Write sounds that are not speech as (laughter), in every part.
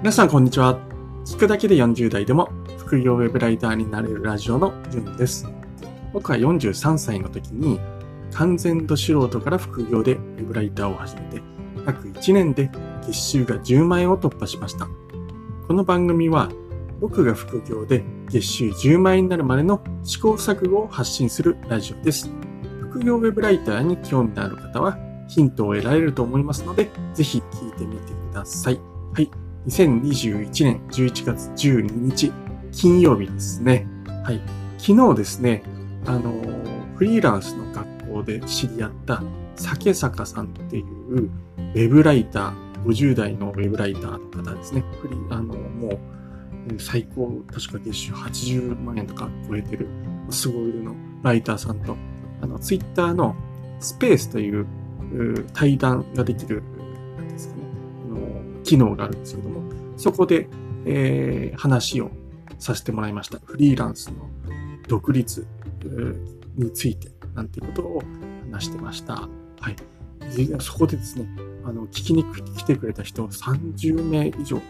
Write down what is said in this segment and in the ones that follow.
皆さんこんにちは。聞くだけで40代でも副業ウェブライターになれるラジオのじゅんです。僕は43歳の時に完全度素人から副業でウェブライターを始めて約1年で月収が10万円を突破しました。この番組は僕が副業で月収10万円になるまでの試行錯誤を発信するラジオです。副業ウェブライターに興味のある方はヒントを得られると思いますので、ぜひ聞いてみてください。はい。2021年11月12日、金曜日ですね。はい。昨日ですね、あの、フリーランスの学校で知り合った酒坂さんっていうウェブライター、50代のウェブライターの方ですね。フリー、あの、もう、最高、確か月収80万円とか超えてる、すごいのライターさんと、あの、ツイッターのスペースという対談ができる、機能があるんですけども、そこで、えー、話をさせてもらいました。フリーランスの独立について、なんていうことを話してました。はい。そこでですね、あの、聞きに来てくれた人30名以上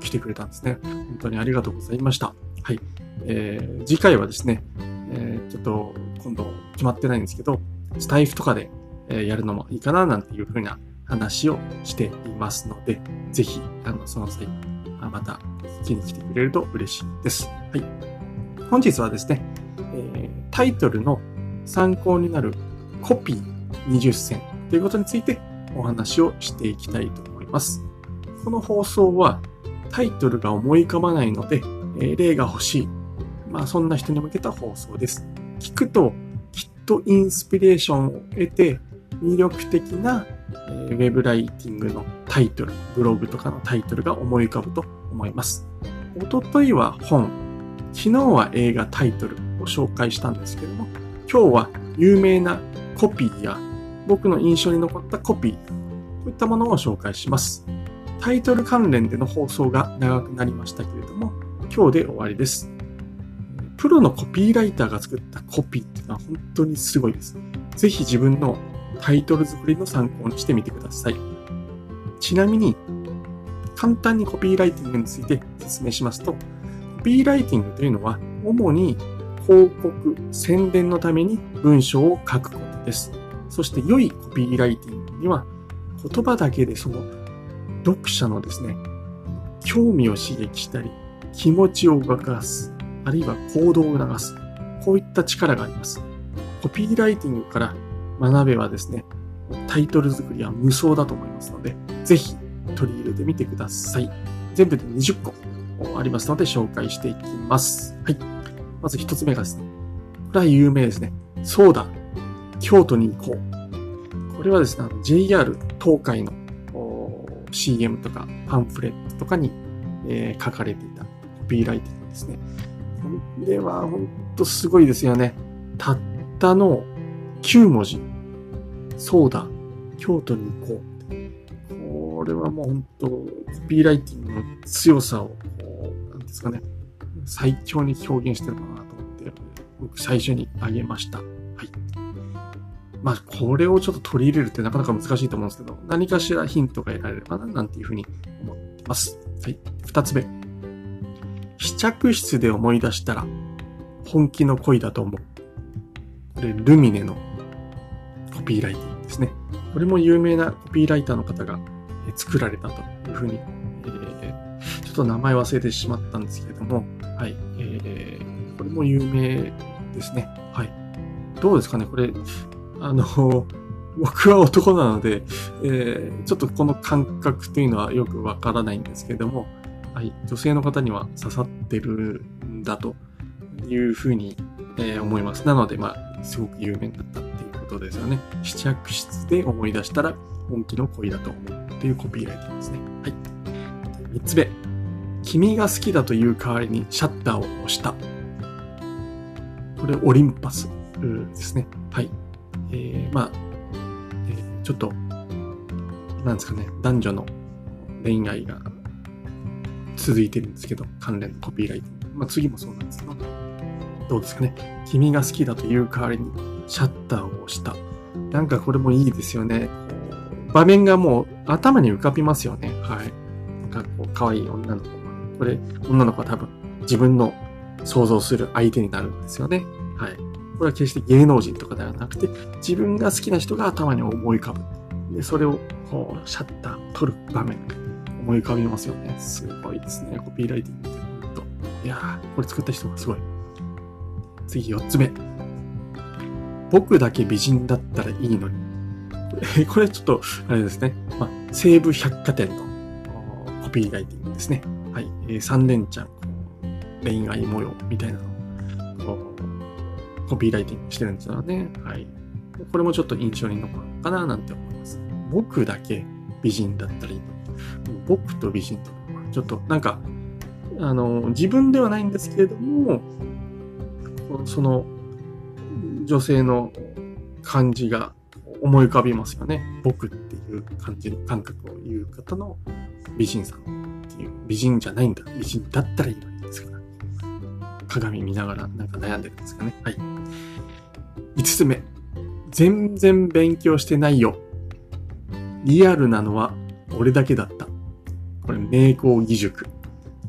来てくれたんですね。本当にありがとうございました。はい。えー、次回はですね、えー、ちょっと今度決まってないんですけど、スタイフとかでえやるのもいいかななんていうふうな話をしていますので、ぜひ、あの、その際、また聞きに来てくれると嬉しいです。はい。本日はですね、えー、タイトルの参考になるコピー20選ということについてお話をしていきたいと思います。この放送はタイトルが思い浮かばないので、えー、例が欲しい。まあそんな人に向けた放送です。聞くときっとインスピレーションを得て魅力的な、えーウェブライティングのタイトル、ブログとかのタイトルが思い浮かぶと思います。おとといは本、昨日は映画タイトルを紹介したんですけども、今日は有名なコピーや僕の印象に残ったコピー、こういったものを紹介します。タイトル関連での放送が長くなりましたけれども、今日で終わりです。プロのコピーライターが作ったコピーっていうのは本当にすごいです。ぜひ自分のタイトル作りの参考にしてみてください。ちなみに、簡単にコピーライティングについて説明しますと、コピーライティングというのは、主に広告、宣伝のために文章を書くことです。そして良いコピーライティングには、言葉だけでその読者のですね、興味を刺激したり、気持ちを動かす、あるいは行動を促す、こういった力があります。コピーライティングから学べばですね、タイトル作りは無双だと思いますので、ぜひ取り入れてみてください。全部で20個ありますので紹介していきます。はい。まず1つ目がですね、これは有名ですね。そうだ、京都に行こう。これはですね、JR 東海の CM とかパンフレットとかに、えー、書かれていたコピーライティングですね。これは本当すごいですよね。たったの9文字。そうだ、京都に行こう。これはもう本当、コピーライティングの強さを、こう、なんですかね、最強に表現してるかなと思って、僕最初にあげました。はい。まあ、これをちょっと取り入れるってなかなか難しいと思うんですけど、何かしらヒントが得られればな、なんていうふうに思ってます。はい。二つ目。試着室で思い出したら、本気の恋だと思う。これ、ルミネのコピーライティングですね。これも有名なコピーライターの方が作られたというふうに、えー、ちょっと名前忘れてしまったんですけれども、はい、えー、これも有名ですね。はい。どうですかね？これ、あの、僕は男なので、えー、ちょっとこの感覚というのはよくわからないんですけれども、はい、女性の方には刺さってるんだというふうに、えー、思います。なので、まあ、すごく有名になったことですよね。試着室で思い出したら本気の恋だと思うというコピーライティングですね。はい。三つ目。君が好きだという代わりにシャッターを押した。これ、オリンパスですね。はい。えー、まあ、えー、ちょっと、なんですかね、男女の恋愛が続いてるんですけど、関連のコピーライティング。まあ、次もそうなんですけど、どうですかね。君が好きだという代わりにシャッターを押した。なんかこれもいいですよね。場面がもう頭に浮かびますよね。はい。なんかこう、可愛い女の子。これ、女の子は多分自分の想像する相手になるんですよね。はい。これは決して芸能人とかではなくて、自分が好きな人が頭に思い浮かぶ。で、それを、こう、シャッターを取る場面、思い浮かびますよね。すごいですね。コピーライティングって、ほんと。いやー、これ作った人がすごい。次、四つ目。僕だけ美人だったらいいのに。(laughs) これちょっと、あれですね。まあ、西武百貨店のコピーライティングですね。はい。えー、三連ちゃん、恋愛模様みたいなのを、コピーライティングしてるんですよね。はい。これもちょっと印象に残るかななんて思います。僕だけ美人だったらいいの。僕と美人とちょっとなんか、あの、自分ではないんですけれども、その、女性の感じが思い浮かびますよね。僕っていう感じの感覚を言う方の美人さんっていう、美人じゃないんだ。美人だったらいいのにですから。鏡見ながらなんか悩んでるんですかね。はい。5つ目。全然勉強してないよ。リアルなのは俺だけだった。これ、名工義塾。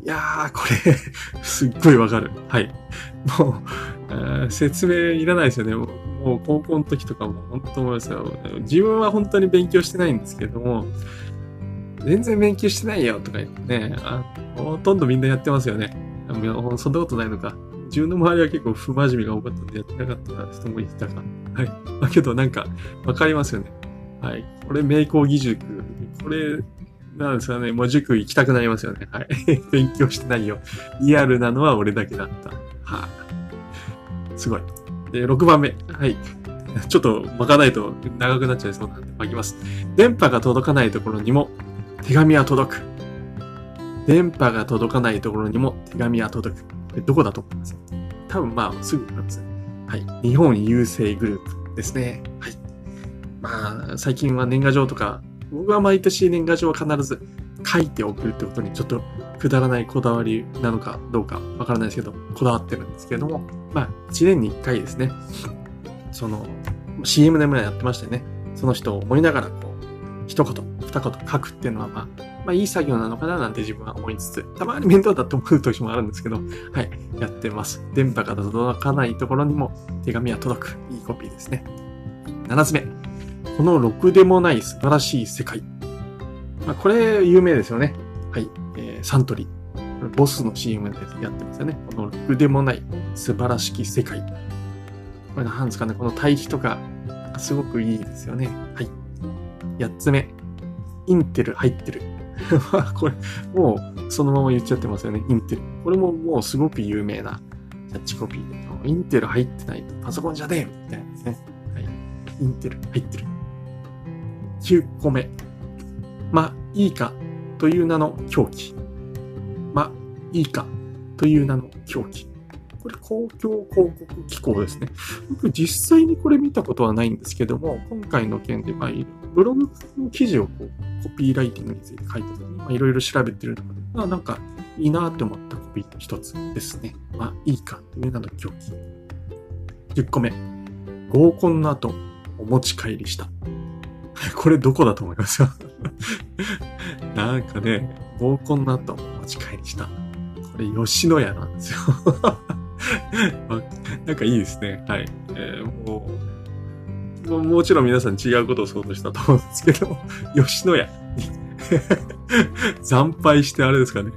いやー、これ (laughs) すっごいわかる。はい。もう、説明いらないですよね。もう高校の時とかも本当思いますよ。自分は本当に勉強してないんですけども、全然勉強してないよとか言ってね、あほとんどみんなやってますよね。そんなことないのか。自分の周りは結構不真面目が多かったんでやってなかった人もいたか。はい。だけどなんか、わかりますよね。はい。これ、名工義塾。これ、なんですかね。もう塾行きたくなりますよね。はい。(laughs) 勉強してないよ。リアルなのは俺だけだった。はあ、すごい。で、6番目。はい。(laughs) ちょっと巻かないと長くなっちゃいそうなんで巻きます。電波が届かないところにも手紙は届く。電波が届かないところにも手紙は届く。どこだと思います？多分まあ、すぐわかります。はい。日本郵政グループですね。はい。まあ、最近は年賀状とか、僕は毎年年賀状は必ず書いて送るってことにちょっとくだらないこだわりなのかどうかわからないですけど、こだわってるんですけれども、まあ、1年に1回ですね、その、CM でもやってましたよね。その人を思いながら、こう、一言、二言書くっていうのは、まあ、まあいい作業なのかななんて自分は思いつつ、たまに面倒だと思う時もあるんですけど、はい、やってます。電波が届かないところにも手紙は届く。いいコピーですね。7つ目。このろくでもない素晴らしい世界。まあ、これ有名ですよね。はい。サントリー。ボスの CM でやってますよね。このろくでもない素晴らしき世界。これなんですかね。この対比とか、すごくいいですよね。はい。8つ目。インテル入ってる。(laughs) これ、もうそのまま言っちゃってますよね。インテル。これももうすごく有名なキャッチコピーで。インテル入ってないとパソコンじゃねえみたいなですね。はい。インテル入ってる。9個目。まあ、いいかという名の狂気。いいかという名の狂気。これ公共広告機構ですね。僕実際にこれ見たことはないんですけども、今回の件で、まあ、ブログの記事をこうコピーライティングについて書いた時に、まあ、いろいろ調べてる中で、まあ、なんかいいなって思ったコピーの一つですね。まあ、いいかという名の狂気。10個目。合コンの後、お持ち帰りした。(laughs) これどこだと思いますよ (laughs) なんかね、合コンの後、お持ち帰りした。これ、吉野家なんですよ (laughs) なんかいいですね。はい。えー、もう、もちろん皆さん違うことを想像したと思うんですけど、(laughs) 吉野家に (laughs) 惨敗してあれですかね。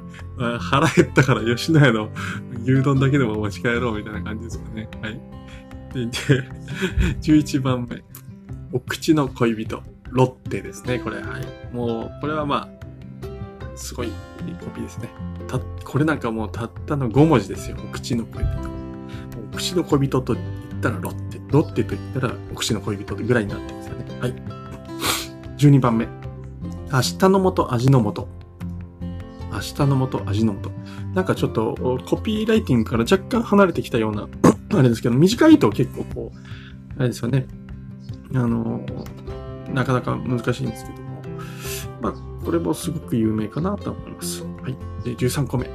腹減ったから吉野家の牛丼だけでも持ち帰ろうみたいな感じですかね。はい。で、11番目。お口の恋人。ロッテですね。これ、はい。もう、これはまあ、すごいいいコピーですね。た、これなんかもうたったの5文字ですよ。お口の恋人。お口の恋人と言ったらロッテ。ロッテと言ったらお口の恋人ぐらいになってますよね。はい。(laughs) 12番目。明日の元、味の素。明日の元、味の素。なんかちょっとコピーライティングから若干離れてきたような (coughs) あれですけど、短いと結構こう、あれですよね。あの、なかなか難しいんですけど。まあ、これもすごく有名かなと思います。はい。で、13個目。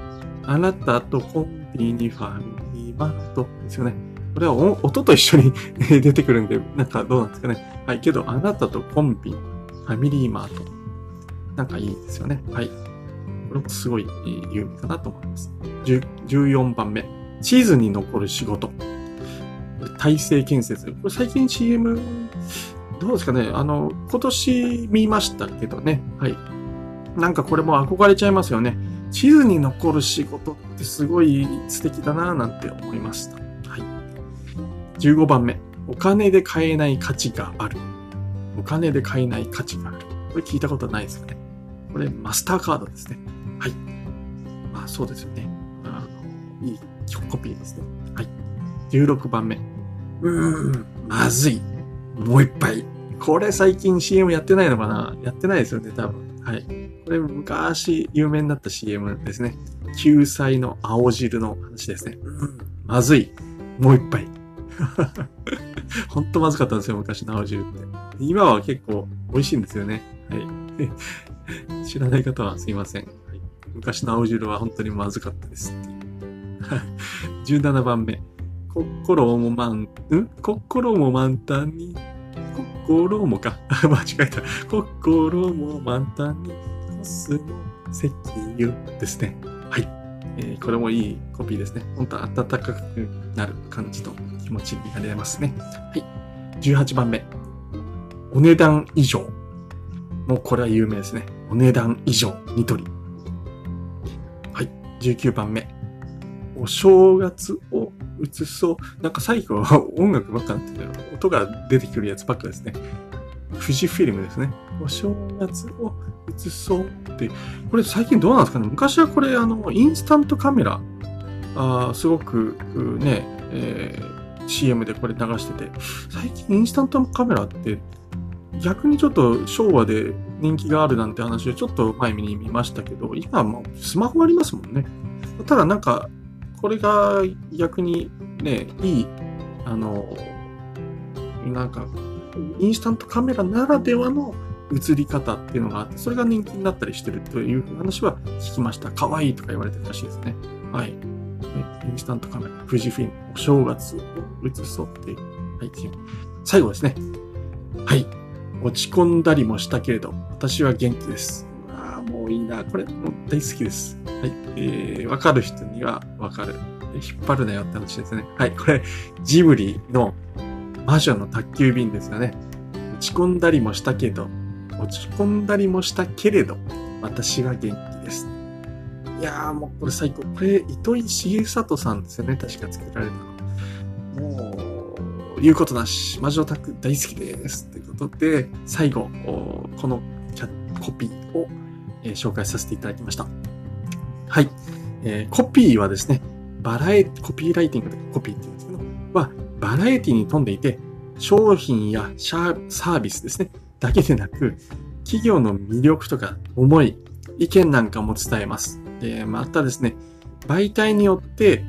あなたとコンビニファミリーマートですよね。これは音と一緒に (laughs) 出てくるんで、なんかどうなんですかね。はい。けど、あなたとコンビニ、ファミリーマート。なんかいいですよね。はい。これもすごい有名かなと思います。14番目。地図に残る仕事。体制建設。これ最近 CM、どうですかねあの、今年見ましたけどね。はい。なんかこれも憧れちゃいますよね。地図に残る仕事ってすごい素敵だなぁなんて思いました。はい。15番目。お金で買えない価値がある。お金で買えない価値がある。これ聞いたことないですよね。これマスターカードですね。はい。まあそうですよね。あの、いいコピーですね。はい。16番目。うーん、まずい。もう一杯。これ最近 CM やってないのかな？やってないですよね、多分。はい。これ昔有名になった CM ですね。救済の青汁の話ですね。まずい。もう一杯。(laughs) ほんとまずかったんですよ、昔の青汁って。今は結構美味しいんですよね。はい。(laughs) 知らない方はすいません。はい、昔の青汁は本当にまずかったです。(laughs) 17番目。心も満、ん？心も満タンに、心もか。(laughs) 間違えた。心も満タンに、コスモ石油ですね。はい。えー、これもいいコピーですね。本当暖かくなる感じと気持ちになれますね。はい。18番目。お値段以上。もうこれは有名ですね。お値段以上。ニトリ。はい。19番目。お正月を映そう。なんか最後は音楽ばっかなってる音が出てくるやつばっかですね。富士フィルムですね。お正月を映そうって、これ最近どうなんですかね昔はこれ、あの、インスタントカメラ、あすごくね、えー、CM でこれ流してて、最近インスタントカメラって逆にちょっと昭和で人気があるなんて話をちょっと前に見ましたけど、今はもうスマホありますもんね。ただなんか、これが逆にね、いい、あの、なんか、インスタントカメラならではの映り方っていうのがあって、それが人気になったりしてるという話は聞きました。可愛いとか言われてるらしいですね。はい。インスタントカメラ、富士フィルム、お正月を映そうっていう。はい、最後ですね。はい。落ち込んだりもしたけれど、私は元気です。もういいな。これ、もう大好きです。はい。えー、わかる人にはわかる。引っ張るなよって話ですね。はい。これ、ジブリの魔女の宅急便ですよね。落ち込んだりもしたけど、落ち込んだりもしたけれど、私は元気です。いやーもうこれ最高。これ、糸井重里さんですよね。確か作られたの。もう、言うことなし、魔女宅大好きです。ということで、最後、このキャコピーを、えー、紹介させていただきました。はい。えー、コピーはですね、バラエ、コピーライティングとかコピーって言うんですけど、は、バラエティに富んでいて、商品やサービスですね、だけでなく、企業の魅力とか思い、意見なんかも伝えます。で、またですね、媒体によって、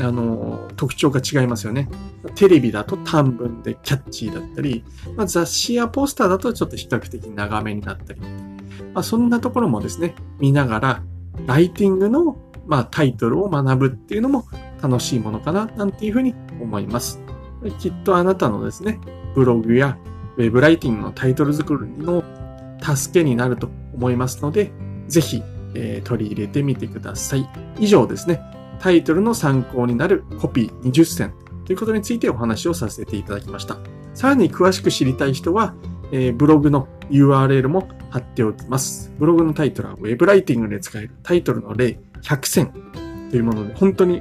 あの、特徴が違いますよね。テレビだと短文でキャッチーだったり、まあ、雑誌やポスターだとちょっと比較的長めになったり、まあ、そんなところもですね、見ながら、ライティングの、まあ、タイトルを学ぶっていうのも楽しいものかな、なんていうふうに思います。きっとあなたのですね、ブログやウェブライティングのタイトル作りの助けになると思いますので、ぜひ、えー、取り入れてみてください。以上ですね。タイトルの参考になるコピー20選ということについてお話をさせていただきました。さらに詳しく知りたい人は、えー、ブログの URL も貼っておきます。ブログのタイトルは Web ライティングで使えるタイトルの例100選というもので、本当に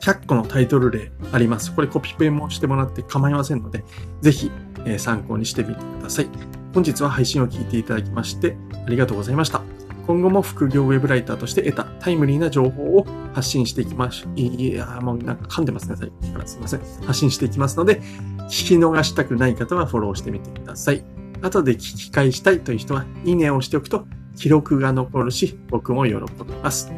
100個のタイトル例あります。これコピペもしてもらって構いませんので、ぜひ、参考にしてみてください。本日は配信を聞いていただきましてありがとうございました。今後も副業ウェブライターとして得たタイムリーな情報を発信していきます。いや、もうなんか噛んでますね、最近からすいません。発信していきますので、聞き逃したくない方はフォローしてみてください。後で聞き返したいという人は、いいねをしておくと記録が残るし、僕も喜びます。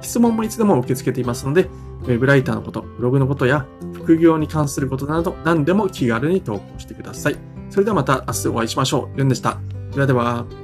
質問もいつでも受け付けていますので、ウェブライターのこと、ブログのことや副業に関することなど何でも気軽に投稿してください。それではまた明日お会いしましょう。ユンでした。ではでは。